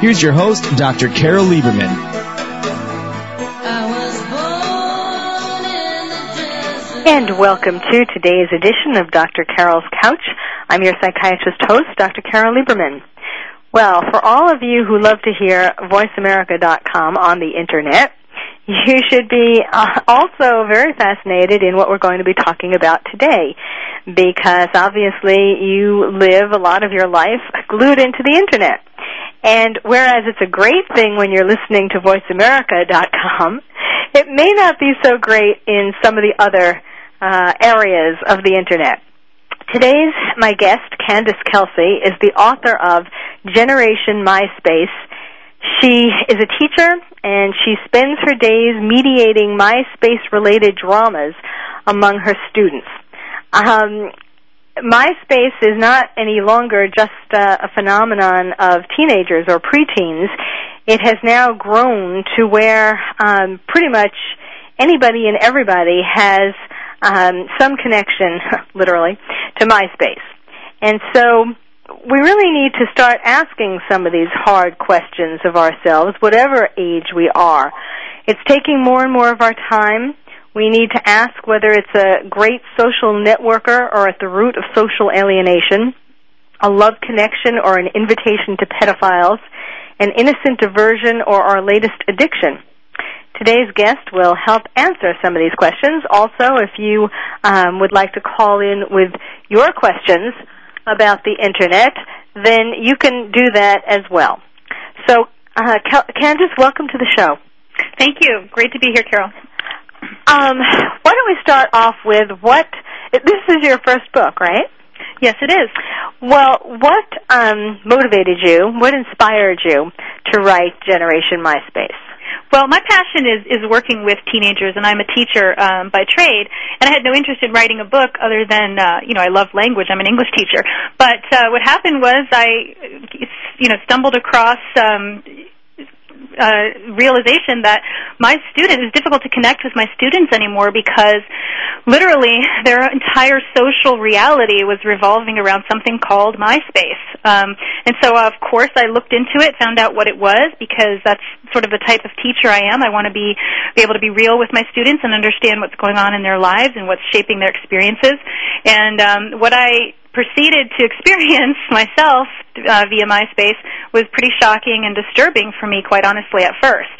Here's your host, Dr. Carol Lieberman. And welcome to today's edition of Dr. Carol's Couch. I'm your psychiatrist host, Dr. Carol Lieberman. Well, for all of you who love to hear VoiceAmerica.com on the Internet, you should be uh, also very fascinated in what we're going to be talking about today because obviously you live a lot of your life glued into the internet. And whereas it's a great thing when you're listening to voiceamerica.com, it may not be so great in some of the other uh, areas of the internet. Today's my guest, Candice Kelsey, is the author of Generation MySpace she is a teacher and she spends her days mediating MySpace related dramas among her students. Um, MySpace is not any longer just uh, a phenomenon of teenagers or preteens. It has now grown to where um, pretty much anybody and everybody has um, some connection, literally, to MySpace. And so we really need to start asking some of these hard questions of ourselves, whatever age we are. It's taking more and more of our time. We need to ask whether it's a great social networker or at the root of social alienation, a love connection or an invitation to pedophiles, an innocent diversion or our latest addiction. Today's guest will help answer some of these questions. Also, if you um, would like to call in with your questions, about the internet, then you can do that as well. So, uh, welcome to the show. Thank you. Great to be here, Carol. Um, why don't we start off with what? This is your first book, right? Yes, it is. Well, what um, motivated you? What inspired you to write Generation MySpace? Well, my passion is is working with teenagers, and I'm a teacher um, by trade. And I had no interest in writing a book other than uh, you know I love language. I'm an English teacher. But uh, what happened was I you know stumbled across um, uh, realization that my students, it's difficult to connect with my students anymore because literally their entire social reality was revolving around something called MySpace. Um, and so, of course, I looked into it, found out what it was because that's sort of the type of teacher I am. I want to be, be able to be real with my students and understand what's going on in their lives and what's shaping their experiences. And um, what I proceeded to experience myself uh, via MySpace was pretty shocking and disturbing for me, quite honestly, at first.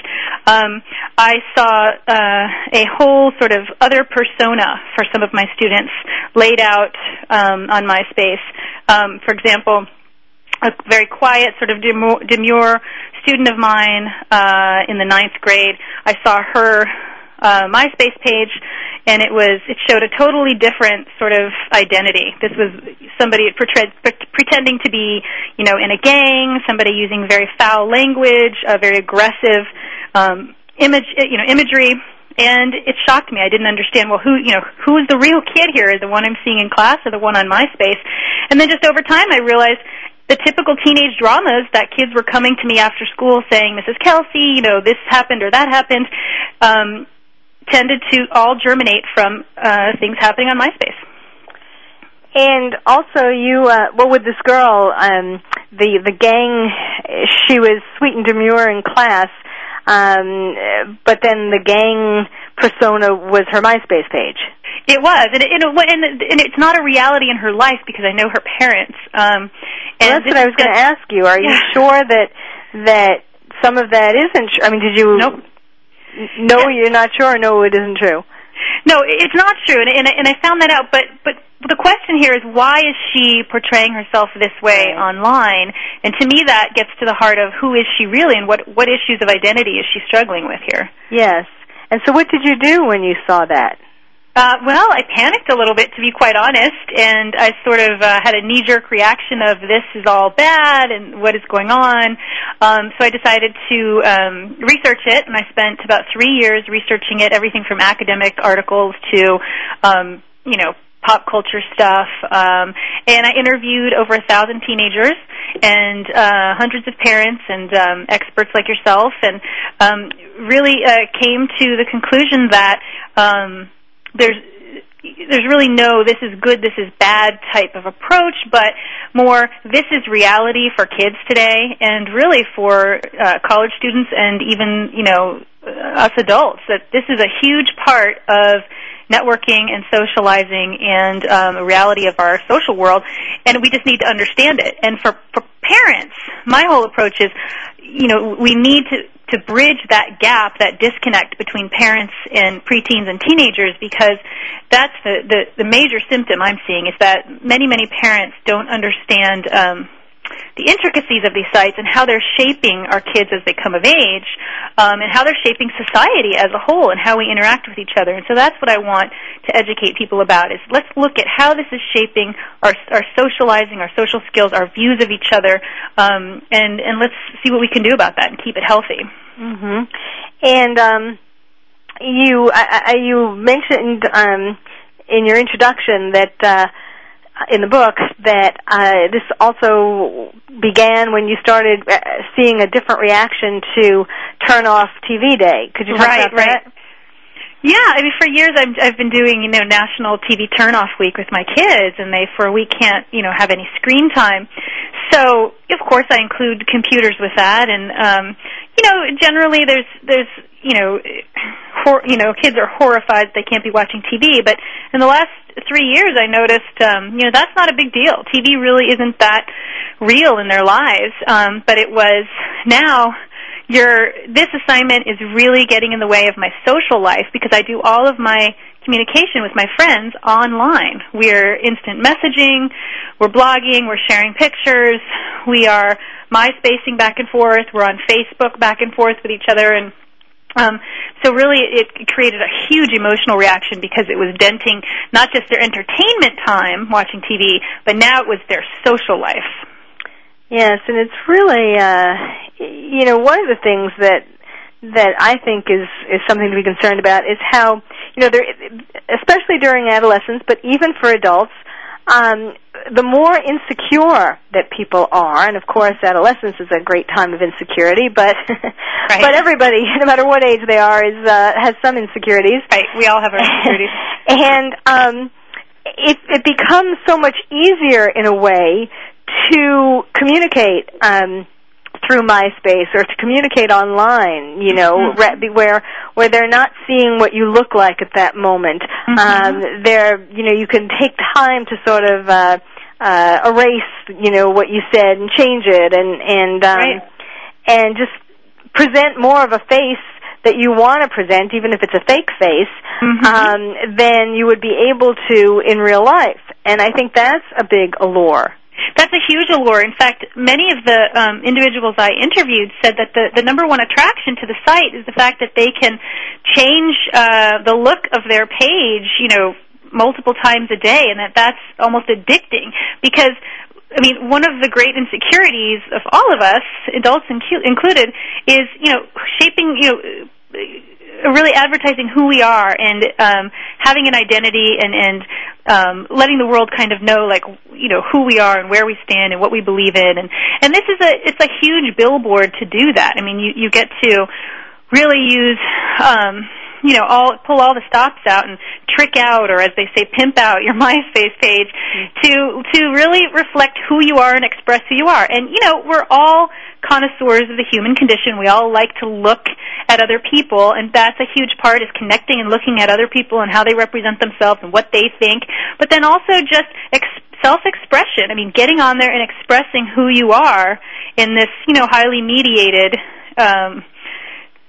Um, I saw uh, a whole sort of other persona for some of my students laid out um, on MySpace. Um, for example, a very quiet, sort of demure, student of mine uh, in the ninth grade. I saw her uh, MySpace page, and it was it showed a totally different sort of identity. This was somebody portrayed, pretending to be, you know, in a gang, somebody using very foul language, a very aggressive um, image, you know, imagery. And it shocked me. I didn't understand. Well, who you know who is the real kid here? The one I'm seeing in class, or the one on MySpace? And then just over time, I realized the typical teenage dramas that kids were coming to me after school saying, Mrs. Kelsey, you know, this happened or that happened. Um, tended to all germinate from uh, things happening on MySpace. And also, you uh, well with this girl, um, the the gang. She was sweet and demure in class, um, but then the gang persona was her MySpace page. It was, and, it, and, and it's not a reality in her life because I know her parents. Um, and well, that's what I was going to ask you. Are yeah. you sure that that some of that isn't? I mean, did you? Nope. No, yeah. you're not sure. No, it isn't true. No, it's not true, and, and, and I found that out. But but the question here is why is she portraying herself this way online? And to me, that gets to the heart of who is she really, and what what issues of identity is she struggling with here? Yes. And so, what did you do when you saw that? Uh, well, I panicked a little bit, to be quite honest, and I sort of uh, had a knee-jerk reaction of this is all bad and what is going on. Um, so I decided to um, research it, and I spent about three years researching it, everything from academic articles to, um, you know, pop culture stuff. Um, and I interviewed over a thousand teenagers and uh, hundreds of parents and um, experts like yourself, and um, really uh, came to the conclusion that um, there's there's really no this is good this is bad type of approach but more this is reality for kids today and really for uh, college students and even you know us adults that this is a huge part of networking and socializing and um, a reality of our social world, and we just need to understand it. And for, for parents, my whole approach is, you know, we need to to bridge that gap, that disconnect between parents and preteens and teenagers, because that's the the, the major symptom I'm seeing is that many many parents don't understand. Um, the intricacies of these sites and how they're shaping our kids as they come of age, um, and how they're shaping society as a whole and how we interact with each other. And so that's what I want to educate people about is let's look at how this is shaping our, our socializing, our social skills, our views of each other, um, and, and let's see what we can do about that and keep it healthy. Mm-hmm. And um, you, I, I, you mentioned um, in your introduction that uh, in the book that uh, this also began when you started uh, seeing a different reaction to turn off TV day. Could you talk right, about right. that? Yeah, I mean, for years I've, I've been doing, you know, National TV Turn Off Week with my kids, and they for a week can't, you know, have any screen time. So, of course, I include computers with that, and um, you know, generally there's there's you know, hor- you know, kids are horrified they can't be watching TV. But in the last three years, I noticed, um, you know, that's not a big deal. TV really isn't that real in their lives. Um, but it was now. Your this assignment is really getting in the way of my social life because I do all of my communication with my friends online. We're instant messaging, we're blogging, we're sharing pictures, we are MySpacing back and forth, we're on Facebook back and forth with each other, and um, so really, it created a huge emotional reaction because it was denting not just their entertainment time watching TV, but now it was their social life. Yes, and it's really, uh, you know, one of the things that that I think is is something to be concerned about is how, you know, there, especially during adolescence, but even for adults, um, the more insecure that people are, and of course, adolescence is a great time of insecurity, but right. but everybody, no matter what age they are, is uh, has some insecurities. Right, we all have our insecurities, and um, it it becomes so much easier in a way to communicate. Um, through MySpace or to communicate online, you know, mm-hmm. where where they're not seeing what you look like at that moment. Mm-hmm. Um, they're, you know, you can take time to sort of uh, uh, erase, you know, what you said and change it, and and um, right. and just present more of a face that you want to present, even if it's a fake face, mm-hmm. um, than you would be able to in real life. And I think that's a big allure. That's a huge allure. In fact, many of the um, individuals I interviewed said that the, the number one attraction to the site is the fact that they can change uh, the look of their page, you know, multiple times a day, and that that's almost addicting because I mean, one of the great insecurities of all of us, adults included, is you know shaping you know really advertising who we are and um, having an identity and and um, letting the world kind of know like you know who we are and where we stand and what we believe in and and this is a it's a huge billboard to do that. I mean, you you get to really use um, you know, all pull all the stops out and trick out, or as they say, pimp out your MySpace page Mm-hmm. to to really reflect who you are and express who you are. And you know, we're all connoisseurs of the human condition. We all like to look at other people, and that's a huge part is connecting and looking at other people and how they represent themselves and what they think. But then also just ex- self-expression. I mean, getting on there and expressing who you are in this, you know, highly mediated. Um,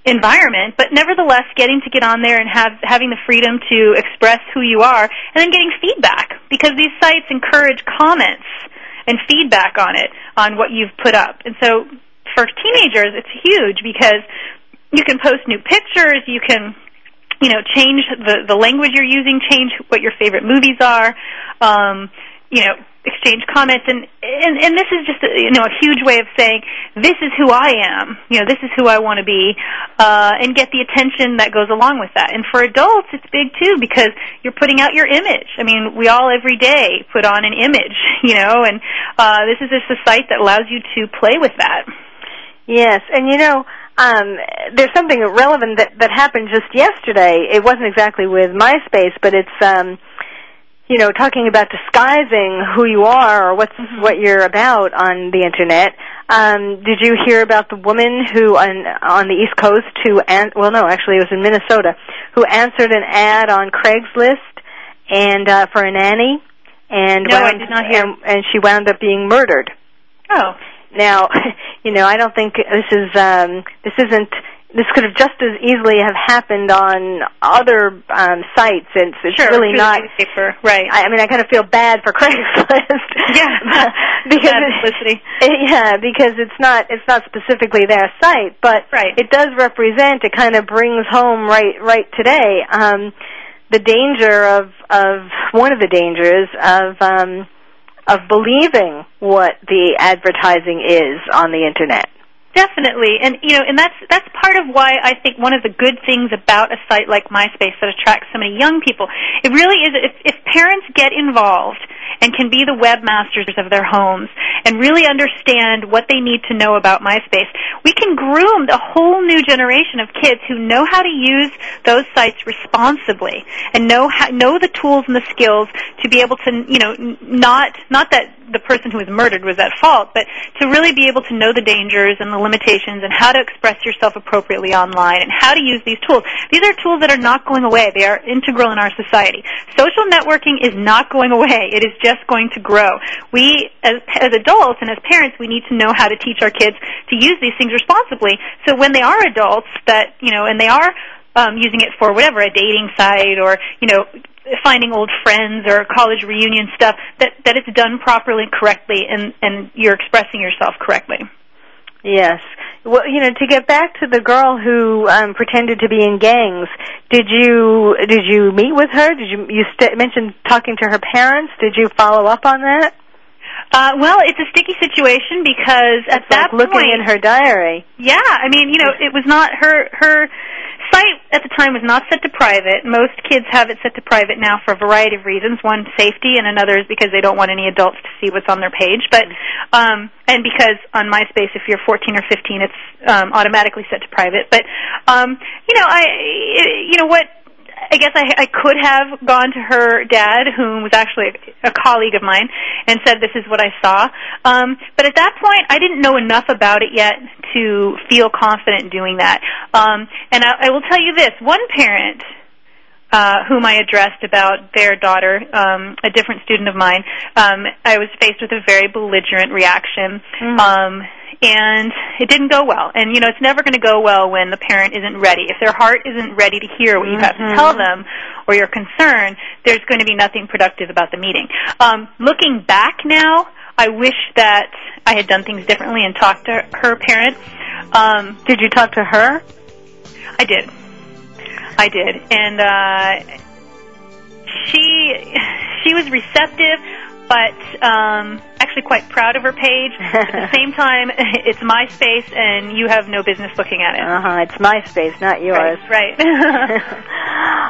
environment, but nevertheless getting to get on there and have having the freedom to express who you are and then getting feedback because these sites encourage comments and feedback on it on what you've put up. And so for teenagers it's huge because you can post new pictures, you can you know, change the the language you're using, change what your favorite movies are. Um, you know, exchange comments. And and and this is just a, you know a huge way of saying this is who I am. You know this is who I want to be uh and get the attention that goes along with that. And for adults it's big too because you're putting out your image. I mean we all every day put on an image you know and uh this is just a site that allows you to play with that. Yes. And you know um, there's something relevant that that happened just yesterday. It wasn't exactly with MySpace, but it's um, you know, talking about disguising who you are or what's mm-hmm. what you're about on the internet. Um, did you hear about the woman who on on the East Coast who an- well no, actually it was in Minnesota, who answered an ad on Craigslist and uh for a nanny and no, wound, I did not hear. And, and she wound up being murdered. Oh. Now, you know, I don't think this is um this isn't this could have just as easily have happened on other um, sites. It's, it's sure, really not safer, right? I, I mean, I kind of feel bad for Craigslist. Yeah, because publicity. It, yeah, because it's not it's not specifically their site, but right. it does represent. It kind of brings home right right today um, the danger of of one of the dangers of. Um, of believing what the advertising is on the internet. Definitely, and you know, and that's that's part of why I think one of the good things about a site like MySpace that attracts so many young people. It really is if, if parents get involved and can be the webmasters of their homes and really understand what they need to know about MySpace, we can groom the whole new generation of kids who know how to use those sites responsibly and know how, know the tools and the skills to be able to, you know, not not that the person who was murdered was at fault, but to really be able to know the dangers and the limitations and how to express yourself appropriately online and how to use these tools. These are tools that are not going away. They are integral in our society. Social networking is not going away. It is just going to grow. We, as, as adults and as parents, we need to know how to teach our kids to use these things responsibly so when they are adults that, you know, and they are um, using it for whatever, a dating site or, you know, finding old friends or college reunion stuff that that it's done properly correctly and and you're expressing yourself correctly. Yes. Well you know to get back to the girl who um pretended to be in gangs did you did you meet with her? Did you you st- mentioned talking to her parents. Did you follow up on that? Uh, well, it's a sticky situation because at it's that like looking point, in her diary. Yeah, I mean, you know, it was not her her site at the time was not set to private. Most kids have it set to private now for a variety of reasons. One, safety, and another is because they don't want any adults to see what's on their page. But um, and because on MySpace, if you're 14 or 15, it's um, automatically set to private. But um, you know, I you know what I guess I, I could have gone to her dad, who was actually a, a colleague of mine, and said, "This is what I saw." Um, but at that point, I didn't know enough about it yet to feel confident doing that. Um, and I, I will tell you this: one parent whom I addressed about their daughter, um, a different student of mine, um, I was faced with a very belligerent reaction. Mm. Um, and it didn't go well. And you know, it's never going to go well when the parent isn't ready. If their heart isn't ready to hear what you mm-hmm. have to mm-hmm. tell them or your concern, there's going to be nothing productive about the meeting. Um, looking back now, I wish that I had done things differently and talked to her parent. Um, did you talk to her? I did. I did, and uh, she she was receptive but um, actually quite proud of her page. At the same time, it's MySpace, and you have no business looking at it. Uh huh. It's MySpace, not yours. Right. right.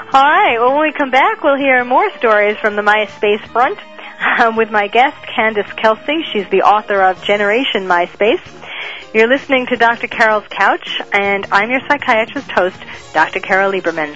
All right. Well, when we come back, we'll hear more stories from the MySpace front uh, with my guest, Candice Kelsey. She's the author of Generation MySpace. You're listening to Dr. Carol's Couch, and I'm your psychiatrist host, Dr. Carol Lieberman.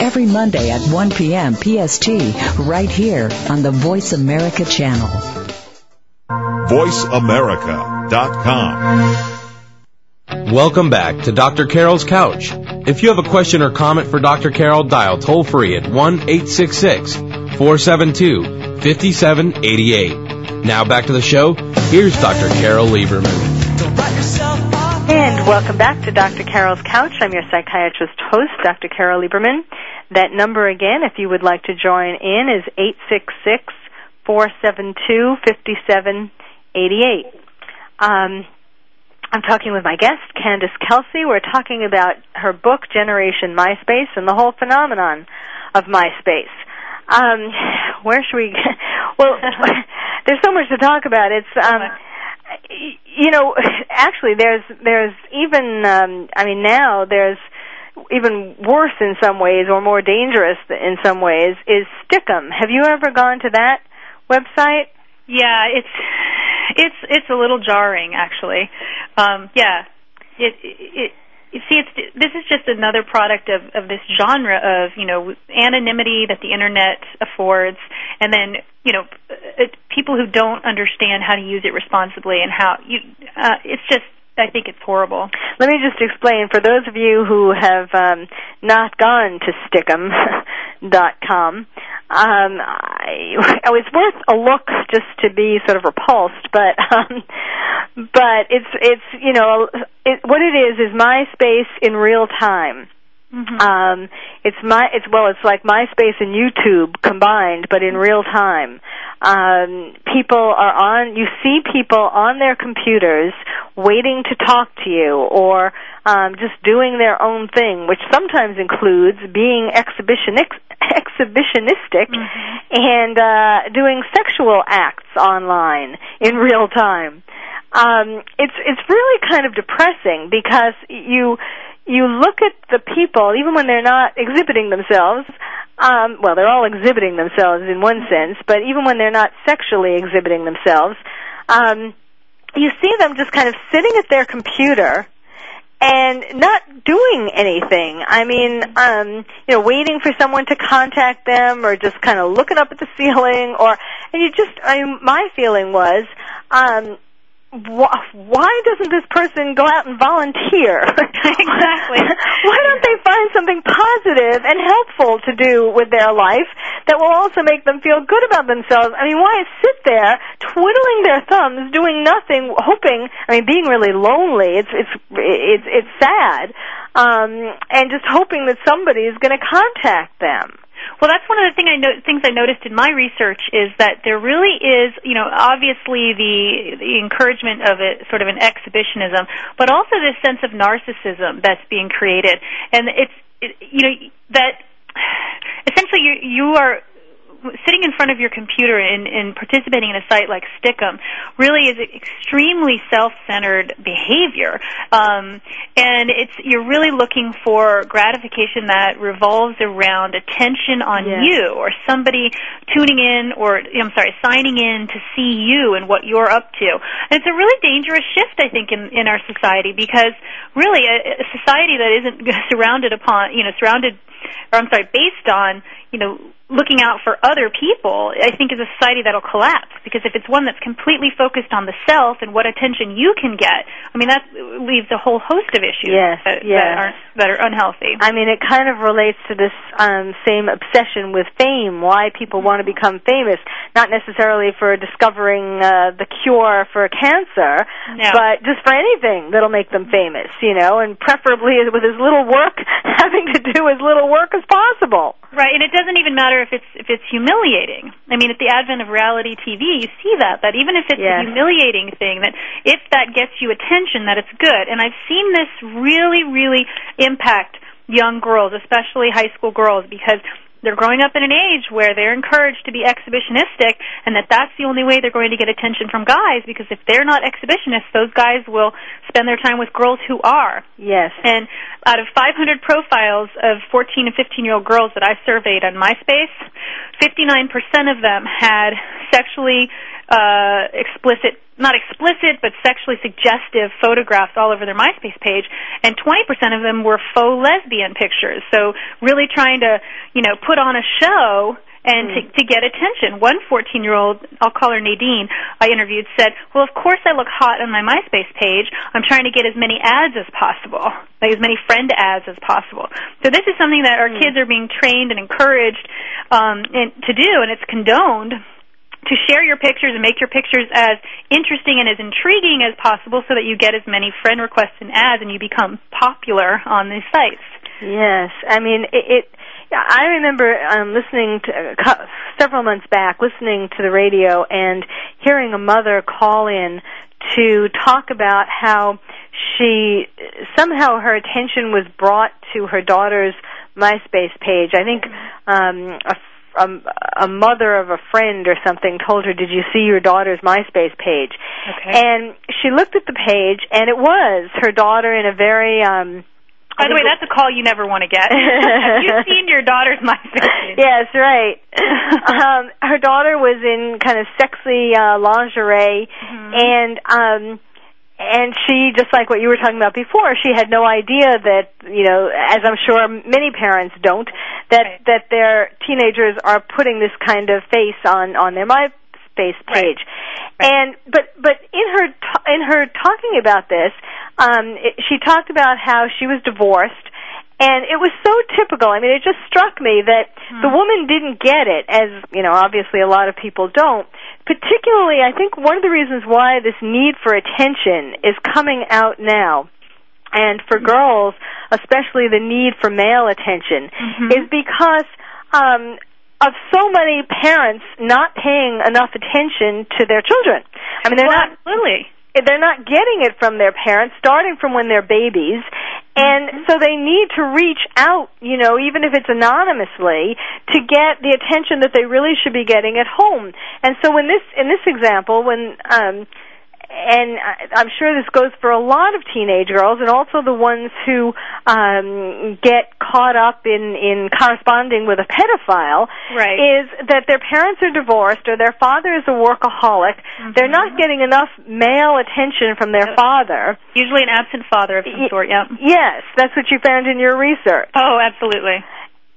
every Monday at 1 p.m. PST right here on the Voice America channel. VoiceAmerica.com. Welcome back to Dr. Carol's Couch. If you have a question or comment for Dr. Carol, dial toll free at 1 866 472 5788. Now back to the show. Here's Dr. Carol Lieberman. And welcome back to Dr. Carol's Couch. I'm your psychiatrist host, Dr. Carol Lieberman. That number again, if you would like to join in, is 866 472 5788. Um, I'm talking with my guest, Candice Kelsey. We're talking about her book, Generation MySpace, and the whole phenomenon of MySpace. Um, where should we? well, there's so much to talk about. It's um, you know, actually, there's there's even um, I mean now there's even worse in some ways or more dangerous in some ways is Stickam. Have you ever gone to that website? Yeah, it's it's it's a little jarring actually. Um, yeah, it it. See, it's this is just another product of of this genre of you know anonymity that the internet affords, and then you know it, people who don't understand how to use it responsibly and how you. Uh, it's just I think it's horrible. Let me just explain for those of you who have um, not gone to Stickam.com. Um, I, oh, it's worth a look just to be sort of repulsed, but um, but it's it's you know it, what it is is MySpace in real time. Mm-hmm. Um, it's my it's well it's like MySpace and YouTube combined, but in real time. Um, people are on. You see people on their computers waiting to talk to you, or um, just doing their own thing, which sometimes includes being exhibitionistic, exhibitionistic mm-hmm. and uh, doing sexual acts online in real time. Um, it's it's really kind of depressing because you you look at the people, even when they're not exhibiting themselves, um, well, they're all exhibiting themselves in one sense, but even when they're not sexually exhibiting themselves, um, you see them just kind of sitting at their computer and not doing anything. I mean, um, you know, waiting for someone to contact them or just kind of looking up at the ceiling or, and you just, I mean, my feeling was, um, why doesn't this person go out and volunteer? exactly. why don't they find something positive and helpful to do with their life that will also make them feel good about themselves? I mean, why sit there twiddling their thumbs, doing nothing, hoping? I mean, being really lonely. It's it's it's it's sad, um, and just hoping that somebody is going to contact them. Well, that's one of the thing I no- things I noticed in my research is that there really is, you know, obviously the the encouragement of it, sort of an exhibitionism, but also this sense of narcissism that's being created, and it's, it, you know, that essentially you you are sitting in front of your computer and, and participating in a site like Stickam really is extremely self-centered behavior, um, and it's you're really looking for gratification that revolves around attention on Yes. you or somebody tuning in or I'm sorry, signing in to see you and what you're up to. And it's a really dangerous shift, I think, in in our society because really a, a society that isn't surrounded upon you know surrounded or I'm sorry, based on, you know, looking out for other people, I think is a society that'll collapse. Because if it's one that's completely focused on the self and what attention you can get, I mean, that leaves a whole host of issues Yes, that, yes. that aren't that are unhealthy. I mean, it kind of relates to this um, same obsession with fame. Why people want to become famous, not necessarily for discovering uh, the cure for cancer, No. but just for anything that'll make them famous. You know, and preferably with as little work, having to do as little work as possible. Right, and it doesn't even matter if it's if it's humiliating. I mean, at the advent of reality TV, you see that that even if it's Yes. a humiliating thing, that if that gets you attention, that it's good. And I've seen this really, really impact young girls, especially high school girls, because they're growing up in an age where they're encouraged to be exhibitionistic, and that that's the only way they're going to get attention from guys. Because if they're not exhibitionists, those guys will spend their time with girls who are. Yes. And out of 500 profiles of 14 and 15 year old girls that I surveyed on MySpace, 59% of them had sexually uh, explicit, not explicit, but sexually suggestive photographs all over their MySpace page, and 20% of them were faux lesbian pictures. So really trying to, you know, put on a show and to, to get attention. One 14 year old, I'll call her Nadine, I interviewed, said, Well, of course I look hot on my MySpace page. I'm trying to get as many adds as possible, like as many friend adds as possible. So this is something that our kids are being trained and encouraged um, and, to do, and it's condoned to share your pictures and make your pictures as interesting and as intriguing as possible so that you get as many friend requests and adds and you become popular on these sites. Yes, I mean it. it I remember um, listening to uh, several months back, listening to the radio and hearing a mother call in to talk about how she somehow her attention was brought to her daughter's MySpace page. I think um, a a, a mother of a friend or something told her, "Did you see your daughter's MySpace page?" Okay. And she looked at the page, and it was her daughter in a very um By the way, that's a call you never want to get. Have you seen your daughter's MySpace page? Yes, right. um, her daughter was in kind of sexy uh, lingerie, Mm-hmm. and um, and she just like what you were talking about before. She had no idea that you know, as I'm sure many parents don't, that Right. that their teenagers are putting this kind of face on on their MySpace page. And but but in her t- in her talking about this, um, it, she talked about how she was divorced and it was so typical. I mean, it just struck me that the woman didn't get it, as you know, obviously a lot of people don't. Particularly, I think one of the reasons why this need for attention is coming out now, and for girls, especially the need for male attention, is because um, of so many parents not paying enough attention to their children. I mean, they're Well, not absolutely. they're not getting it from their parents starting from when they're babies and so they need to reach out you know even if it's anonymously to get the attention that they really should be getting at home. And so in this in this example when um and I- I'm sure this goes for a lot of teenage girls, and also the ones who um, get caught up in in corresponding with a pedophile. Right. Is that their parents are divorced, or their father is a workaholic. They're not getting enough male attention from their father. Usually an absent father of some Y- sort, yeah. Yes, that's what you found in your research. Oh, absolutely.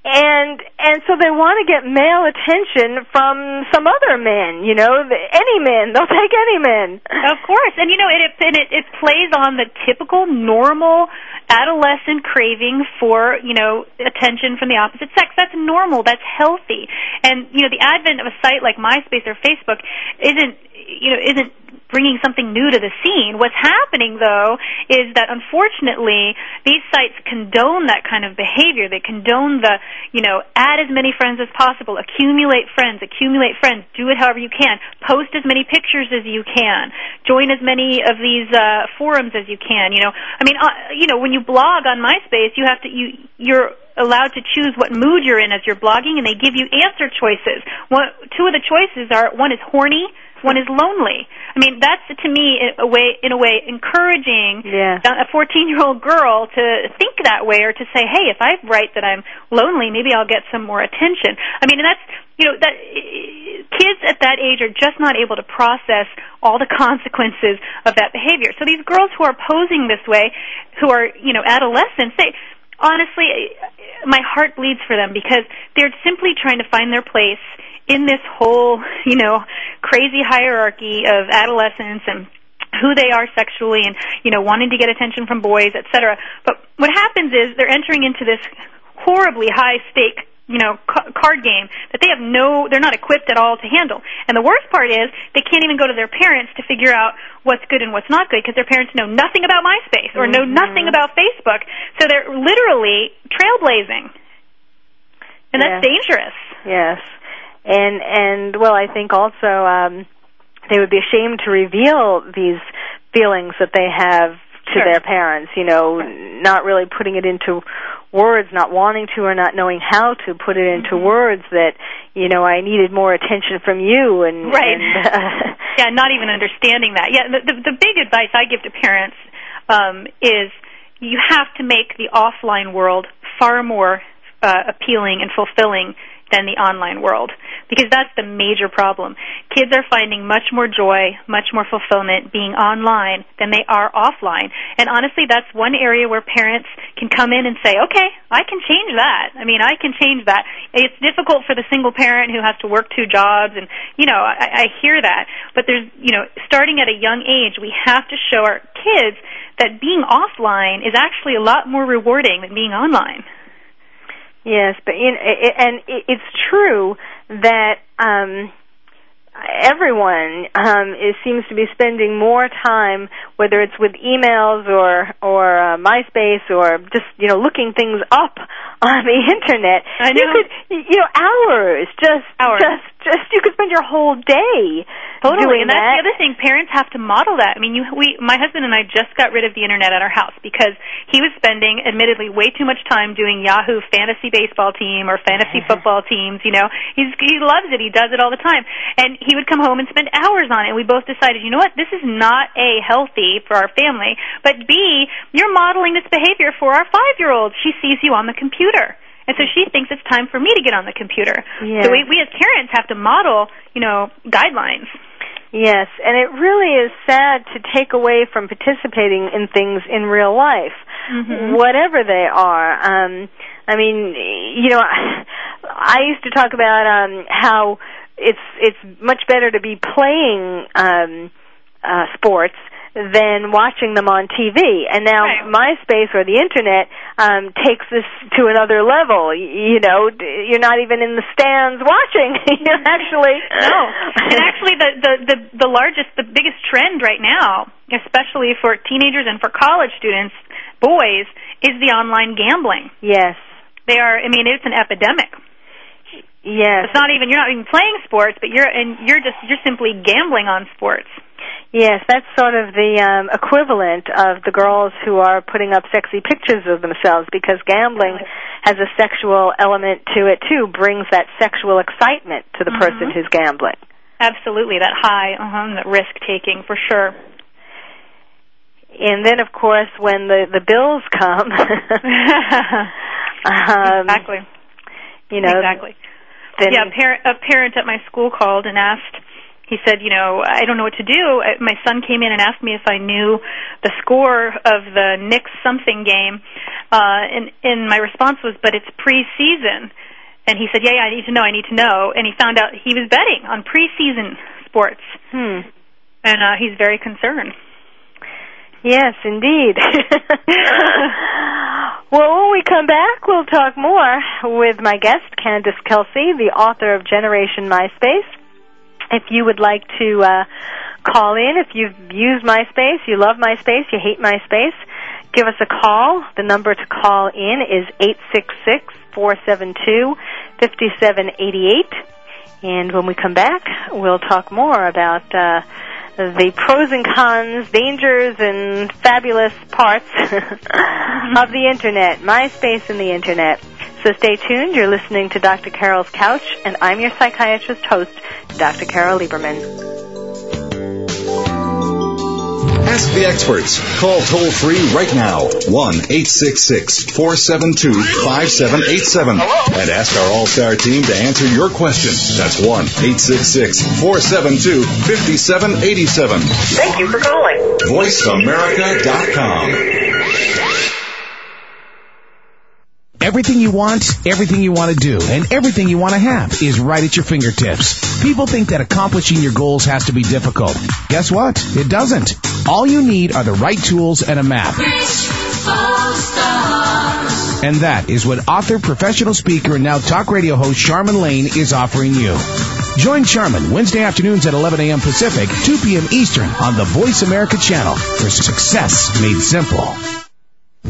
And and so they want to get male attention from some other men, you know, any men. They'll take any men. Of course, and you know it it, it plays on the typical normal adolescent craving for you know attention from the opposite sex. That's normal. That's healthy. And you know the advent of a site like MySpace or Facebook isn't you know isn't bringing something new to the scene. What's happening though is that unfortunately these sites condone that kind of behavior. They condone the, you know, add as many friends as possible, accumulate friends, accumulate friends, do it however you can, post as many pictures as you can, join as many of these uh, forums as you can. You know, I mean, uh, you know, when you blog on MySpace, you have to you you're allowed to choose what mood you're in as you're blogging, and they give you answer choices. One, two of the choices are one is horny, one is lonely. I mean, that's to me in a way, in a way, encouraging Yeah. a 14 year old girl to think that way, or to say, hey, if I write that I'm lonely, maybe I'll get some more attention. I mean, and that's you know that kids at that age are just not able to process all the consequences of that behavior. So these girls who are posing this way, who are you know adolescents, they honestly, my heart bleeds for them because they're simply trying to find their place in this whole, you know, crazy hierarchy of adolescence and who they are sexually and, you know, wanting to get attention from boys, etc. But what happens is they're entering into this horribly high stake you know ca- card game that they have no they're not equipped at all to handle. And the worst part is they can't even go to their parents to figure out what's good and what's not good because their parents know nothing about MySpace or know mm-hmm. nothing about Facebook. So they're literally trailblazing. And that's dangerous. Yes. And and well, I think also um they would be ashamed to reveal these feelings that they have to Sure. their parents, you know, not really putting it into words, not wanting to or not knowing how to put it into Mm-hmm. words that, you know, I needed more attention from you and Right. and, uh, yeah, not even understanding that. Yeah, the, the, the big advice I give to parents um, is you have to make the offline world far more uh, appealing and fulfilling than the online world because that's the major problem. Kids are finding much more joy, much more fulfillment being online than they are offline. And honestly, that's one area where parents can come in and say, "Okay, I can change that." I mean, I can change that. It's difficult for the single parent who has to work two jobs and, you know, I, I hear that. But there's, you know, starting at a young age, we have to show our kids that being offline is actually a lot more rewarding than being online. Yes, but in, and it's true that um, everyone um, is, seems to be spending more time, whether it's with emails or or uh, MySpace or just you know looking things up on the internet. I You could, you know, hours, just Hours. just just you could spend your whole day Totally, doing and that's that. the other thing. Parents have to model that. I mean, you, we, my husband and I just got rid of the internet at our house because he was spending, admittedly, way too much time doing Yahoo fantasy baseball team or fantasy football teams. You know, he's he loves it. He does it all the time, and he would come home and spend hours on it. And we both decided, you know what, this is not a healthy for our family, but b, you're modeling this behavior for our five-year-old. She sees you on the computer. And so she thinks it's time for me to get on the computer. Yeah. So we, we as parents have to model, you know, guidelines. Yes, and it really is sad to take away from participating in things in real life, Mhm. whatever they are. Um, I mean, you know, I used to talk about um, how it's it's much better to be playing um, uh, sports than watching them on TV. And now Right. MySpace or the internet um, takes this to another level. Y- You know, d- you're not even in the stands watching. you're actually No, and actually, the, the the the largest, the biggest trend right now, especially for teenagers and for college students, boys, is the online gambling. yes, They are. I mean, it's an epidemic. yes. It's not even you're not even playing sports, but you're and you're just you're simply gambling on sports. Yes, that's sort of the um, equivalent of the girls who are putting up sexy pictures of themselves because gambling has a sexual element to it too, brings that sexual excitement to the person Mhm. who's gambling. Absolutely, that high, uh-huh, that risk taking for sure. And then, of course, when the the bills come, um, exactly. you know, exactly. yeah, a parent, a parent at my school called and asked. He said, "You know, I don't know what to do. My son came in and asked me if I knew the score of the Knicks something game, uh, and and my response was, "But it's preseason." And he said, "Yeah, yeah, I need to know. I need to know." And he found out he was betting on preseason sports, hmm. and uh, he's very concerned. Yes, indeed. well, when we come back, we'll talk more with my guest, Candice Kelsey, the author of Generation MySpace. If you would like to uh, call in if you've used MySpace, you love MySpace, you hate MySpace. Give us a call. The number to call in is eight six six four seven two fifty seven eighty eight. And when we come back, we'll talk more about uh, the pros and cons, dangers, and fabulous parts of the Internet, MySpace and the Internet. So stay tuned. You're listening to Dr. Carol's Couch, and I'm your psychiatrist host, Dr. Carol Lieberman. Ask the experts. Call toll free right now 1 866 472 5787 and ask our All Star team to answer your question. That's 1 866 472 5787. Thank you for calling. VoiceAmerica.com. Everything you want, everything you want to do, and everything you want to have is right at your fingertips. People think that accomplishing your goals has to be difficult. Guess what? It doesn't. All you need are the right tools and a map. And that is what author, professional speaker, and now talk radio host Charmin Lane is offering you. Join Charmin Wednesday afternoons at 11 a.m. Pacific, 2 p.m. Eastern on the Voice America channel for success made simple.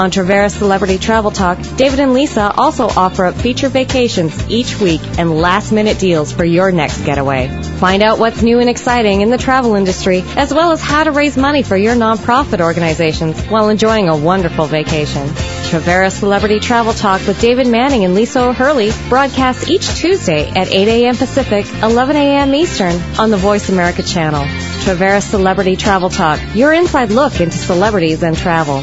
On Traveras Celebrity Travel Talk, David and Lisa also offer up feature vacations each week and last minute deals for your next getaway. Find out what's new and exciting in the travel industry, as well as how to raise money for your nonprofit organizations while enjoying a wonderful vacation. Traveras Celebrity Travel Talk with David Manning and Lisa O'Hurley broadcasts each Tuesday at 8 a.m. Pacific, 11 a.m. Eastern on the Voice America channel. Traveras Celebrity Travel Talk, your inside look into celebrities and travel.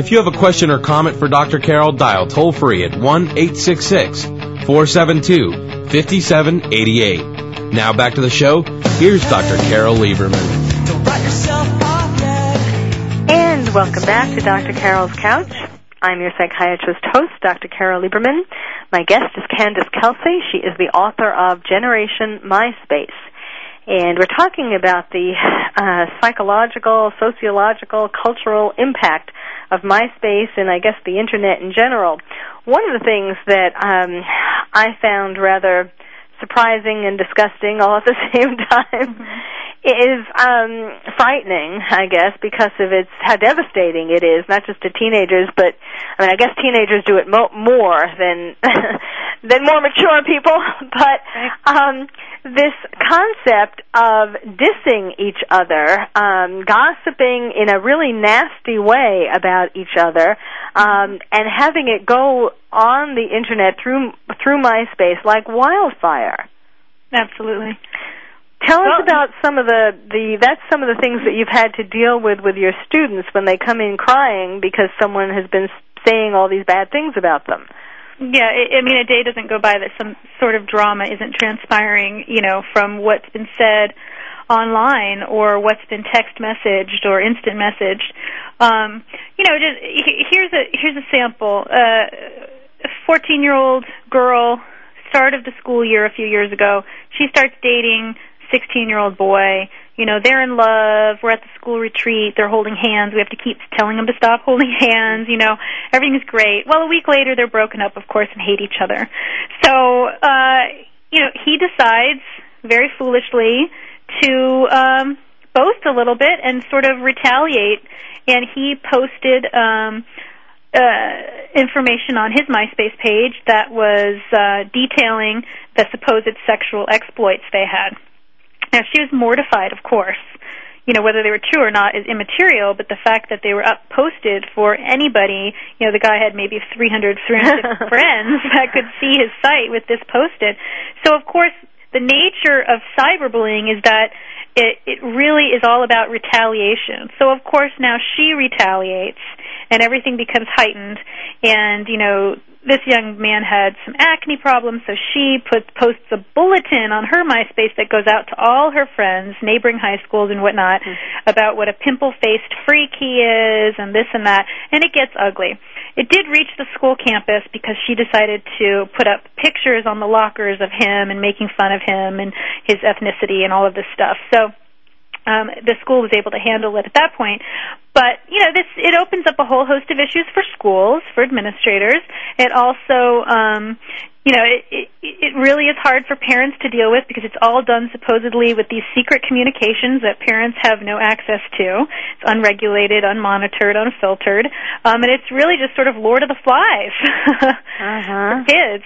If you have a question or comment for Dr. Carol, dial toll free at 1 866 472 5788. Now back to the show. Here's Dr. Carol Lieberman. And welcome back to Dr. Carol's Couch. I'm your psychiatrist host, Dr. Carol Lieberman. My guest is Candice Kelsey. She is the author of Generation MySpace. And we're talking about the uh, psychological, sociological, cultural impact of MySpace and I guess the Internet in general. One of the things that um, I found rather surprising and disgusting all at the same time mm-hmm. is um frightening i guess because of its how devastating it is not just to teenagers but i mean i guess teenagers do it mo- more than than more mature people but um this concept of dissing each other, um, gossiping in a really nasty way about each other, um, and having it go on the internet through through MySpace like wildfire. Absolutely. Tell well, us about some of the, the that's some of the things that you've had to deal with with your students when they come in crying because someone has been saying all these bad things about them. Yeah, I mean, a day doesn't go by that some sort of drama isn't transpiring, you know, from what's been said online or what's been text messaged or instant messaged. Um, you know, just here's a here's a sample. Uh, a 14-year-old girl, start of the school year a few years ago, she starts dating 16-year-old boy You know, they're in love. We're at the school retreat. They're holding hands. We have to keep telling them to stop holding hands. You know, everything's great. Well, a week later, they're broken up, of course, and hate each other. So, uh, you know, he decides very foolishly to um, boast a little bit and sort of retaliate. And he posted um, uh, information on his MySpace page that was uh, detailing the supposed sexual exploits they had. Now, she was mortified, of course. You know, whether they were true or not is immaterial, but the fact that they were up posted for anybody, you know, the guy had maybe 300, 300 friends that could see his site with this posted. So, of course, the nature of cyberbullying is that it, it really is all about retaliation. So, of course, now she retaliates and everything becomes heightened. And you know, this young man had some acne problems, so she puts posts a bulletin on her MySpace that goes out to all her friends, neighboring high schools and whatnot, mm-hmm. about what a pimple-faced freak he is, and this and that, and it gets ugly. It did reach the school campus because she decided to put up pictures on the lockers of him and making fun of him and his ethnicity and all of this stuff. So um, the school was able to handle it at that point. But you know, this it opens up a whole host of issues for schools, for administrators. It also, um, you know, it, it it really is hard for parents to deal with because it's all done supposedly with these secret communications that parents have no access to. It's unregulated, unmonitored, unfiltered, um, and it's really just sort of Lord of the Flies uh-huh. for kids.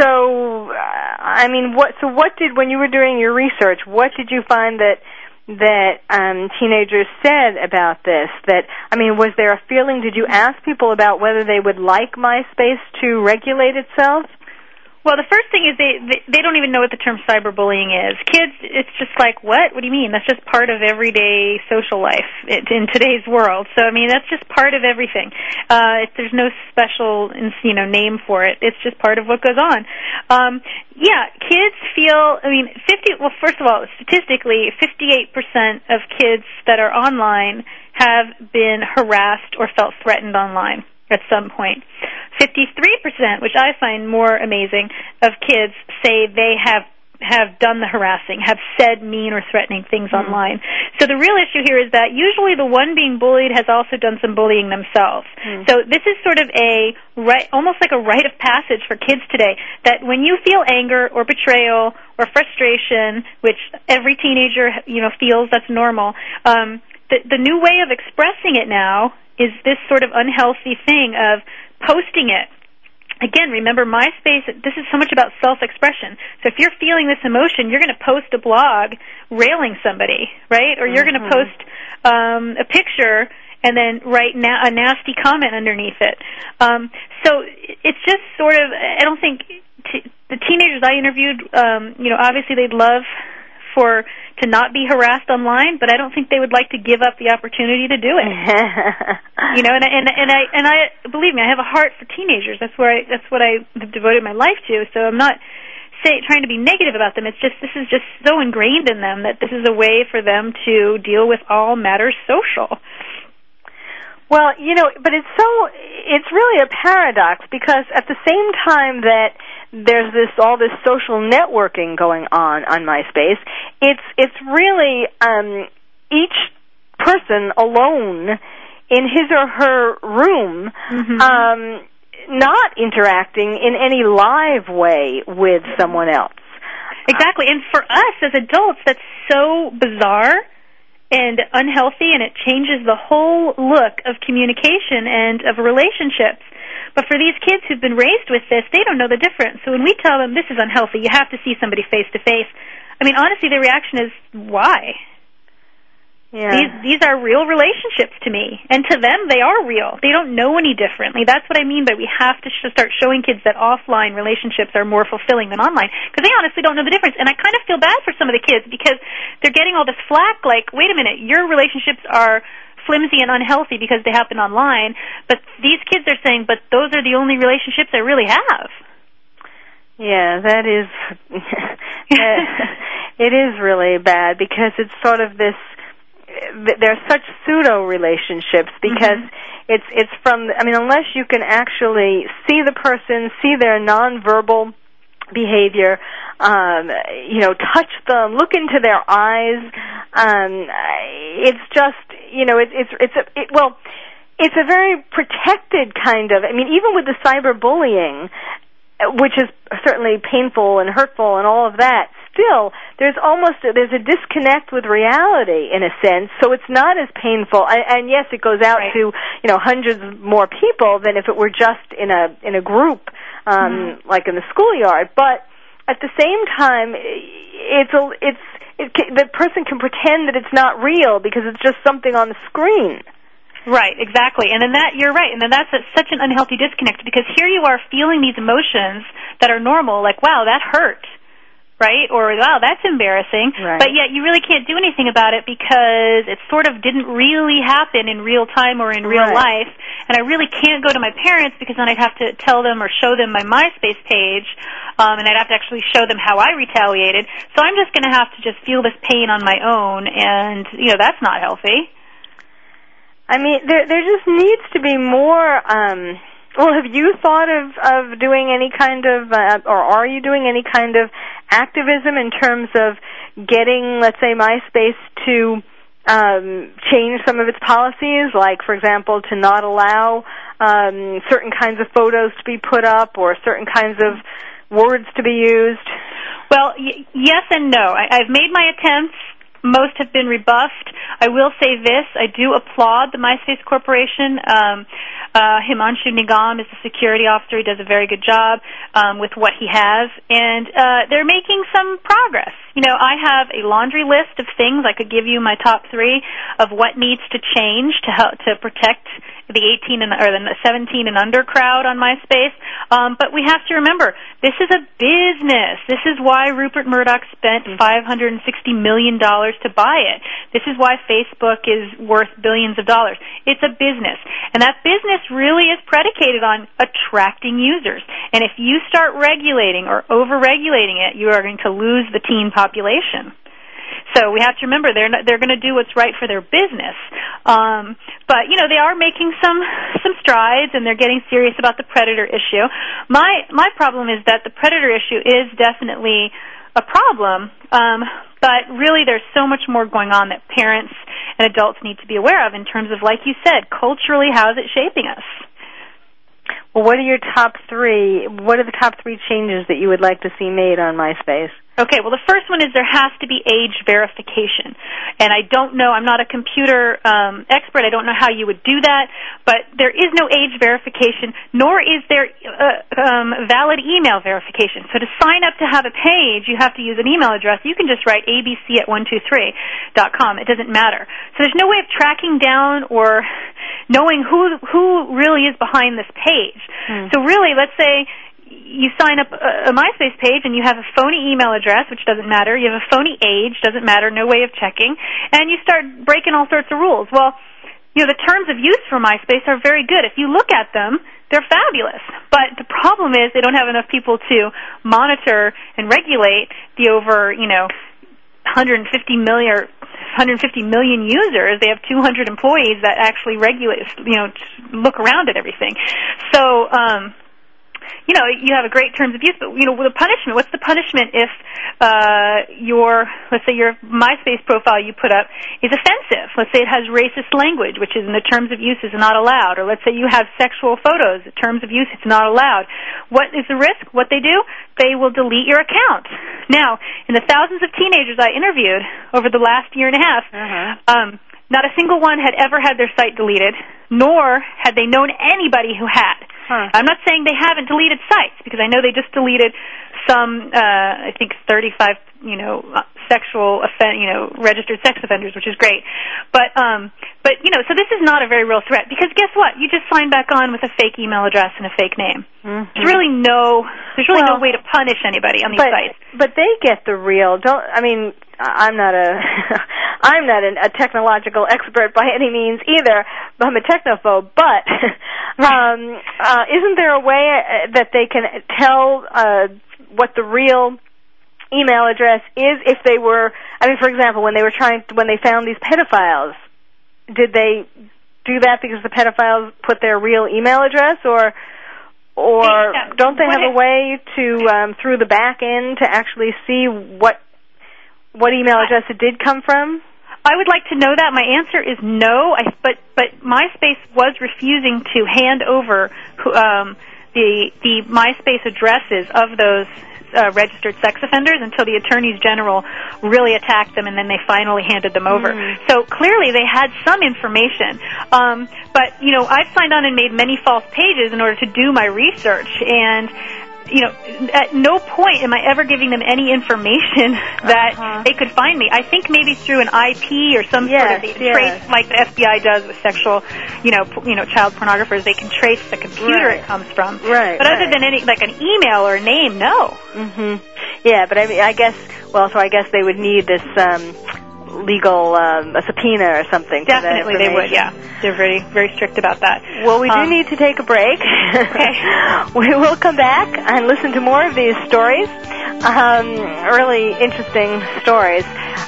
So, uh, I mean, what? So, what did when you were doing your research? What did you find that that um, teenagers said about this? That I mean, was there a feeling? Did you ask people about whether they would like MySpace to regulate itself? Well, the first thing is they, they don't even know what the term cyberbullying is. Kids, it's just like what? What do you mean? That's just part of everyday social life in today's world. So I mean, that's just part of everything. Uh, there's no special you know name for it. It's just part of what goes on. Um, yeah, kids feel. I mean, fifty. Well, first of all, statistically, fifty-eight percent of kids that are online have been harassed or felt threatened online at some point. 53%, which I find more amazing, of kids say they have have done the harassing, have said mean or threatening things mm. online. So the real issue here is that usually the one being bullied has also done some bullying themselves. Mm. So this is sort of a right, almost like a rite of passage for kids today. That when you feel anger or betrayal or frustration, which every teenager you know feels, that's normal. Um, the the new way of expressing it now is this sort of unhealthy thing of posting it again, remember MySpace, this is so much about self-expression. So if you're feeling this emotion, you're going to post a blog railing somebody, right? Or you're mm-hmm. going to post um, a picture and then write na- a nasty comment underneath it. Um, so it's just sort of, I don't think t- the teenagers I interviewed, um, you know, obviously they'd love for to not be harassed online, but I don't think they would like to give up the opportunity to do it. you know, and and and I and I believe me, I have a heart for teenagers. That's where I that's what I have devoted my life to. So I'm not say trying to be negative about them. It's just this is just so ingrained in them that this is a way for them to deal with all matters social. Well, you know, but it's so it's really a paradox because at the same time that there's this all this social networking going on on MySpace. It's it's really um, each person alone in his or her room, mm-hmm. um, not interacting in any live way with someone else. Exactly, and for us as adults, that's so bizarre and unhealthy, and it changes the whole look of communication and of relationships. But for these kids who've been raised with this, they don't know the difference. So when we tell them this is unhealthy, you have to see somebody face to face. I mean, honestly, their reaction is why? Yeah. These these are real relationships to me, and to them they are real. They don't know any differently. That's what I mean by we have to sh- start showing kids that offline relationships are more fulfilling than online because they honestly don't know the difference. And I kind of feel bad for some of the kids because they're getting all this flack. Like, wait a minute, your relationships are flimsy and unhealthy because they happen online. But these kids are saying, but those are the only relationships I really have. Yeah, that is. it is really bad because it's sort of this. They're such pseudo relationships because mm-hmm. it's it's from. I mean, unless you can actually see the person, see their nonverbal behavior um you know touch them look into their eyes um it's just you know it, it's it's a it, well it's a very protected kind of i mean even with the cyberbullying which is certainly painful and hurtful and all of that still there's almost a, there's a disconnect with reality in a sense. So it's not as painful. And, and yes it goes out Right. to you know hundreds more people than if it were just in a in a group um like in the schoolyard. But at the same time it's a it's it can, the person can pretend that it's not real because it's just something on the screen Right, exactly. And then that you're right. And then that's a, such an unhealthy disconnect because here you are feeling these emotions that are normal like wow, that hurt. Right? Or wow, that's embarrassing. Right. But yet you really can't do anything about it because it sort of didn't really happen in real time or in real Right. life. And I really can't go to my parents because then I'd have to tell them or show them my MySpace page um and I'd have to actually show them how I retaliated. So I'm just going to have to just feel this pain on my own and you know, that's not healthy. I mean, there there just needs to be more. Um, well, have you thought of of doing any kind of, uh, or are you doing any kind of activism in terms of getting, let's say, MySpace to um, change some of its policies, like, for example, to not allow um, certain kinds of photos to be put up or certain kinds of words to be used? Well, y- yes and no. I- I've made my attempts. Most have been rebuffed. I will say this: I do applaud the MySpace Corporation. Um, uh, Hemanshu Nigam is the security officer. He does a very good job um, with what he has, and uh, they're making some progress. You know, I have a laundry list of things. I could give you my top three of what needs to change to help to protect the 18 and or the 17 and under crowd on MySpace. Um, but we have to remember, this is a business. This is why Rupert Murdoch spent 560 million dollars to buy it. This is why Facebook is worth billions of dollars. It's a business, and that business really is predicated on attracting users. And if you start regulating or over-regulating it, you are going to lose the teen population. So we have to remember they're not, they're going to do what's right for their business. Um, but you know they are making some some strides and they're getting serious about the predator issue. My my problem is that the predator issue is definitely a problem. Um, but really there's so much more going on that parents and adults need to be aware of in terms of like you said, culturally how is it shaping us? Well, what are your top three? What are the top three changes that you would like to see made on MySpace? Okay, well, the first one is there has to be age verification. And I don't know, I'm not a computer um, expert, I don't know how you would do that, but there is no age verification, nor is there uh, um, valid email verification. So to sign up to have a page, you have to use an email address. You can just write abc at 123.com. It doesn't matter. So there's no way of tracking down or knowing who, who really is behind this page. So really, let's say you sign up a, a MySpace page and you have a phony email address, which doesn't matter. You have a phony age, doesn't matter, no way of checking, and you start breaking all sorts of rules. Well, you know, the terms of use for MySpace are very good. If you look at them, they're fabulous. But the problem is they don't have enough people to monitor and regulate the over, you know, 150 million 150 million users. They have 200 employees that actually regulate, you know, look around at everything. So, um, you know, you have a great terms of use, but you know, the punishment. What's the punishment if uh, your, let's say, your MySpace profile you put up is offensive? Let's say it has racist language, which is in the terms of use is not allowed, or let's say you have sexual photos. The terms of use it's not allowed. What is the risk? What they do? They will delete your account. Now, in the thousands of teenagers I interviewed over the last year and a half, um, not a single one had ever had their site deleted, nor had they known anybody who had. I'm not saying they haven't deleted sites because I know they just deleted some, uh, I think 35, you know, sexual offend, you know, registered sex offenders, which is great. But, um, but you know, so this is not a very real threat because guess what? You just sign back on with a fake email address and a fake name. There's really no, there's really no way to punish anybody on these but sites. but they get the real. Don't I mean? I'm not a I'm not an, a technological expert by any means either. I'm a technophobe, but um, uh, isn't there a way uh, that they can tell uh, what the real email address is if they were? I mean, for example, when they were trying when they found these pedophiles, did they do that because the pedophiles put their real email address or? or Yeah, don't they what have a way to um, through the back end to actually see what what email address it did come from? I would like to know that. My answer is no. I, but but MySpace was refusing to hand over who- um, the the MySpace addresses of those uh, registered sex offenders until the attorneys general really attacked them, and then they finally handed them over. So clearly, they had some information. Um, but you know, I've signed on and made many false pages in order to do my research, and you know, at no point am I ever giving them any information that they could find me. I think maybe through an IP or some Yes, sort of yes. trace, like the FBI does with sexual, you know, p- you know, child pornographers. They can trace the computer Right. it comes from. Right, But other right. than any, like an email or a name, no. Mm-hmm. Yeah, but I mean, I guess. Well, so I guess they would need this um, legal um, a subpoena or something. Definitely, they would. Yeah, they're very, very strict about that. Well, we do Um, need to take a break. we will come back and listen to more of these stories. Um, really interesting stories.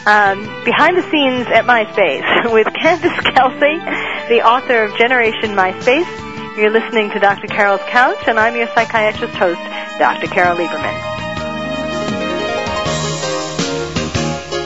Um, behind the scenes at MySpace with Candice Kelsey, the author of Generation MySpace. You're listening to Dr. Carol's Couch, and I'm your psychiatrist host, Dr. Carol Lieberman.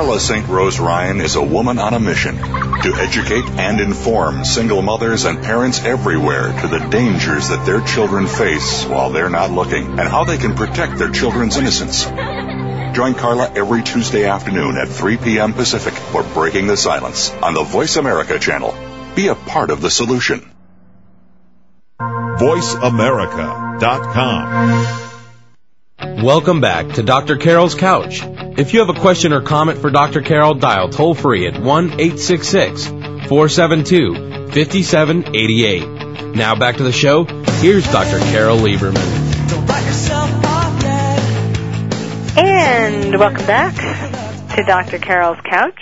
Carla St. Rose Ryan is a woman on a mission to educate and inform single mothers and parents everywhere to the dangers that their children face while they're not looking and how they can protect their children's innocence. Join Carla every Tuesday afternoon at 3 p.m. Pacific for Breaking the Silence on the Voice America channel. Be a part of the solution. VoiceAmerica.com. Welcome back to Dr. Carol's Couch. If you have a question or comment for Dr. Carol, dial toll free at 1 866 472 5788. Now back to the show. Here's Dr. Carol Lieberman. And welcome back to Dr. Carol's Couch,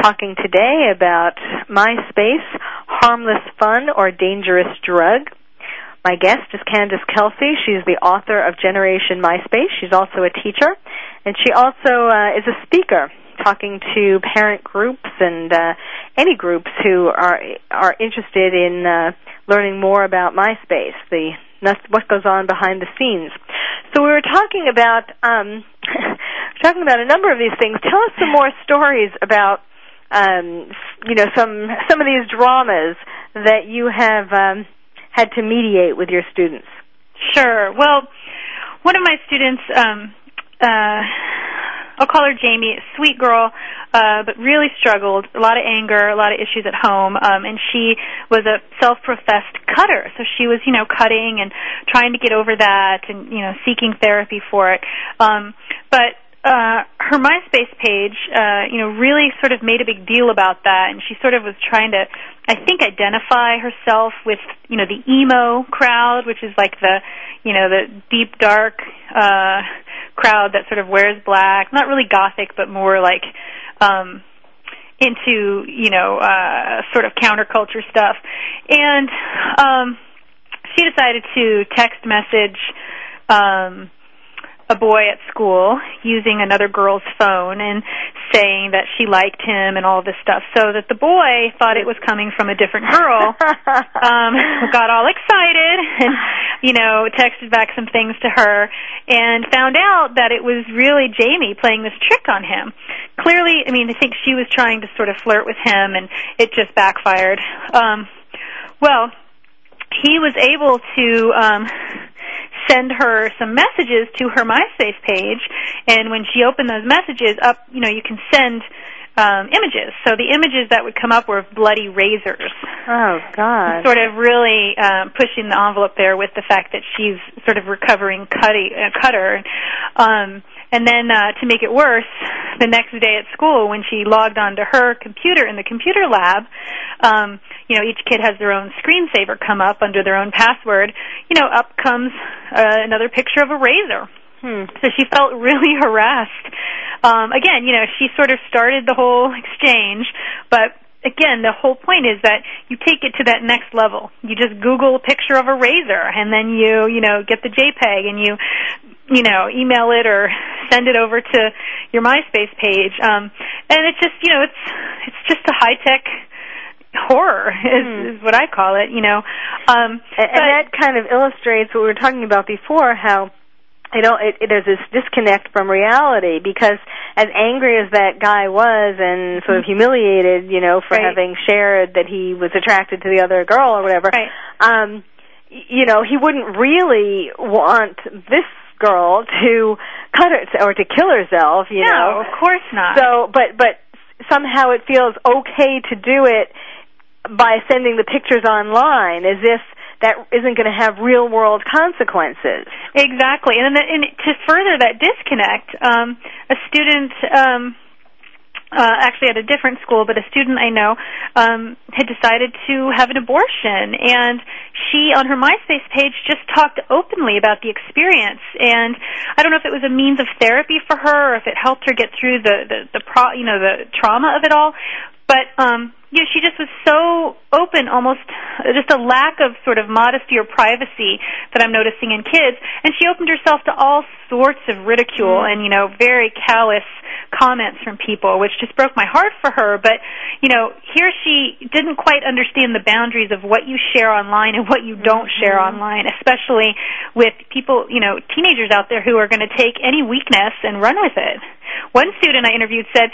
talking today about MySpace, harmless fun or dangerous drug. My guest is Candice Kelsey. She's the author of Generation MySpace. She's also a teacher, and she also uh, is a speaker, talking to parent groups and uh, any groups who are are interested in uh, learning more about MySpace, the what goes on behind the scenes. So we were talking about um, talking about a number of these things. Tell us some more stories about um, you know some some of these dramas that you have um, had to mediate with your students. Sure. Well, one of my students, um, uh, I'll call her Jamie, sweet girl, uh, but really struggled, a lot of anger, a lot of issues at home, um, and she was a self-professed cutter. So she was, you know, cutting and trying to get over that, and you know, seeking therapy for it. Um, but uh, her MySpace page, uh, you know, really sort of made a big deal about that, and she sort of was trying to, I think, identify herself with, you know, the emo crowd, which is like the, you know, the deep dark uh, crowd that sort of wears black, not really gothic, but more like um, into, you know, uh, sort of counterculture stuff, and um, she decided to text message. Um, a boy at school using another girl's phone and saying that she liked him and all this stuff so that the boy thought it was coming from a different girl um got all excited and you know texted back some things to her and found out that it was really Jamie playing this trick on him. Clearly i mean i think she was trying to sort of flirt with him and it just backfired. Um well he was able to um send her some messages to her MySpace page, and when she opened those messages up, you know, you can send um, images. So the images that would come up were bloody razors. Oh God! Sort of really um, pushing the envelope there with the fact that she's sort of recovering cutty, uh, cutter. Um, and then uh, to make it worse, the next day at school, when she logged onto her computer in the computer lab, um, you know, each kid has their own screensaver come up under their own password. You know, up comes uh, another picture of a razor. Hmm. So she felt really harassed. Um, again, you know, she sort of started the whole exchange, but again, the whole point is that you take it to that next level. You just Google a picture of a razor, and then you, you know, get the JPEG, and you you know, email it or send it over to your MySpace page. Um, and it's just, you know, it's it's just a high tech horror is, Hmm. is what I call it. You know, um, and, and that kind of illustrates what we were talking about before. How you know it, it there's this disconnect from reality because as angry as that guy was and sort of humiliated, you know, for Mm-hmm. Right. having shared that he was attracted to the other girl or whatever. Right. Um, you know, he wouldn't really want this girl to cut her or to kill herself. You no, know, of course not. so, but but somehow it feels okay to do it by sending the pictures online, as if that isn't going to have real world consequences. Exactly, and, and to further that disconnect, um, a student. Um, uh, actually at a different school, but a student I know um, had decided to have an abortion, and she on her MySpace page just talked openly about the experience. And I don't know if it was a means of therapy for her, or if it helped her get through the the, the pro, you know, the trauma of it all. But um, you know, she just was so open, almost just a lack of sort of modesty or privacy that I'm noticing in kids. And she opened herself to all sorts of ridicule and you know very callous comments from people, which just broke my heart for her. But you know, here she didn't quite understand the boundaries of what you share online and what you don't share online, especially with people, you know, teenagers out there who are going to take any weakness and run with it. One student I interviewed said,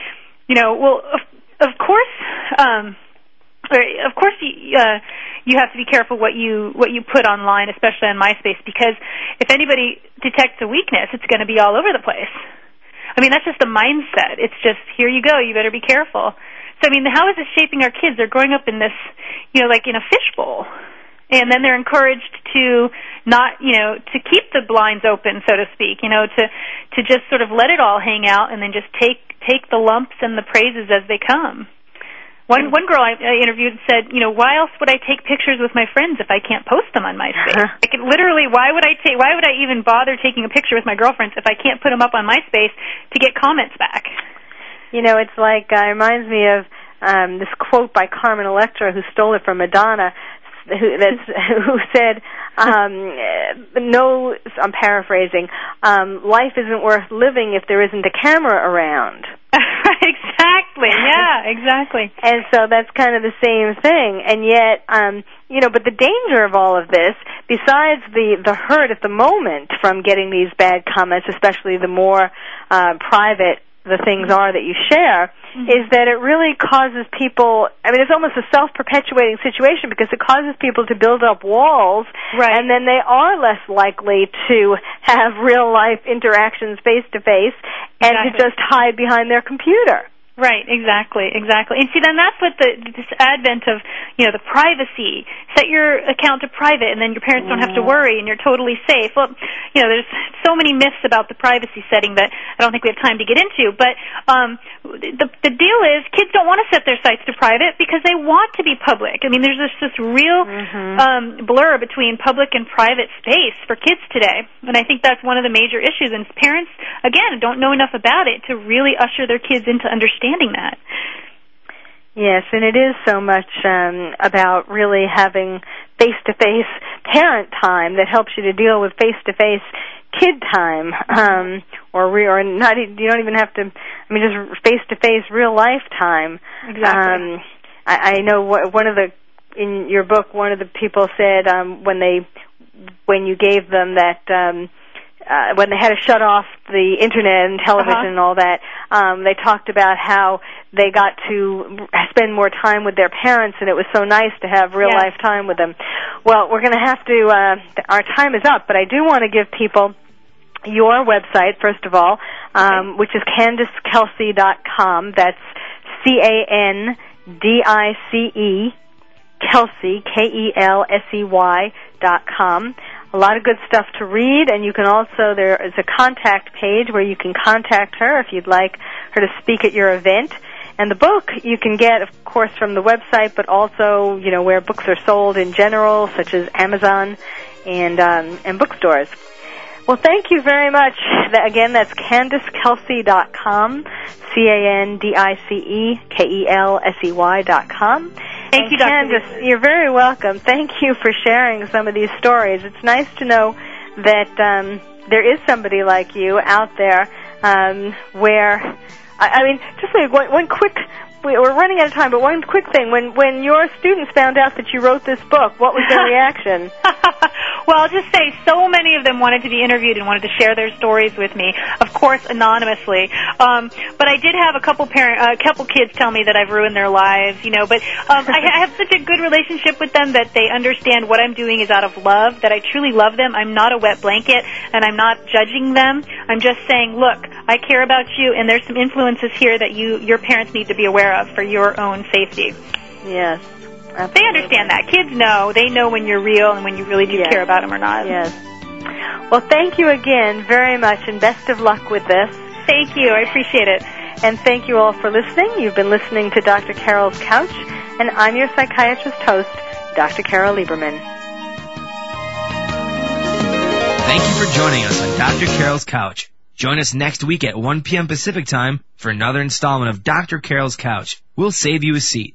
you know, well, of, course, um, of course, you, uh, you have to be careful what you what you put online, especially on MySpace, because if anybody detects a weakness, it's going to be all over the place. I mean, that's just the mindset. It's just here you go. You better be careful. So I mean, how is this shaping our kids? They're growing up in this, you know, like in a fishbowl, and then they're encouraged to not, you know, to keep the blinds open, so to speak. You know, to to just sort of let it all hang out, and then just take take the lumps and the praises as they come. One one girl I, I interviewed said, you know, why else would I take pictures with my friends if I can't post them on MySpace? like literally, why would I take? Why would I even bother taking a picture with my girlfriends if I can't put them up on MySpace to get comments back? You know, it's like uh, reminds me of um, this quote by Carmen Electra, who stole it from Madonna. Who, that's, who said, um, "No, I'm paraphrasing. Um, life isn't worth living if there isn't a camera around." exactly. Yeah. Exactly. And so that's kind of the same thing. And yet, um, you know, but the danger of all of this, besides the the hurt at the moment from getting these bad comments, especially the more uh, private the things are that you share Mm-hmm. is that it really causes people I mean it's almost a self-perpetuating situation because it causes people to build up walls Right. and then they are less likely to have real life interactions face to face and to just hide behind their computer. Right, exactly, exactly. And see, then that's what the this advent of you know the privacy. Set your account to private, and then your parents don't have to worry, and you're totally safe. Well, you know, there's so many myths about the privacy setting that I don't think we have time to get into. But um, the the deal is, kids don't want to set their sites to private because they want to be public. I mean, there's this this real um, blur between public and private space for kids today, and I think that's one of the major issues. And parents, again, don't know enough about it to really usher their kids into understanding that. Yes, and it is so much um, about really having face-to-face parent time that helps you to deal with face-to-face kid time, um, or re- or not. You don't even have to. I mean, just face-to-face real life time. Exactly. Um, I, I know wh- one of the in your book, one of the people said um, when they when you gave them that. Um, uh, when they had to shut off the internet and television Uh-huh. and all that, um, they talked about how they got to spend more time with their parents, and it was so nice to have real Yes. life time with them. Well, we're going to have to. Uh, our time is up, but I do want to give people your website first of all, um, which is CandiceKelsey.com. That's C A N D I C E Kelsey K E L S E Y dot com. A lot of good stuff to read, and you can also there is a contact page where you can contact her if you'd like her to speak at your event. And the book you can get, of course, from the website, but also you know where books are sold in general, such as Amazon and um, and bookstores. Well, thank you very much. Again, that's CandiceKelsey.com, C-A-N-D-I-C-E-K-E-L-S-E-Y dot com. Thank and you, Dr. Candice, you're very welcome. Thank you for sharing some of these stories. It's nice to know that um, there is somebody like you out there um, where, I, I mean, just like one, one quick, we're running out of time, but one quick thing. When, when your students found out that you wrote this book, what was their reaction? well, I'll just say so many of them wanted to be interviewed and wanted to share their stories with me, of course anonymously. Um, but I did have a couple parent, a couple kids tell me that I've ruined their lives, you know. But um, I ha- have such a good relationship with them that they understand what I'm doing is out of love. That I truly love them. I'm not a wet blanket, and I'm not judging them. I'm just saying, look, I care about you, and there's some influences here that you, your parents need to be aware of for your own safety. Yes. They understand that. Kids know. They know when you're real and when you really do Yes. care about them or not. Yes. Well, thank you again very much, and best of luck with this. Thank you. I appreciate it. And thank you all for listening. You've been listening to Dr. Carol's Couch, and I'm your psychiatrist host, Dr. Carol Lieberman. Thank you for joining us on Dr. Carol's Couch. Join us next week at 1 p.m. Pacific Time for another installment of Dr. Carol's Couch. We'll save you a seat.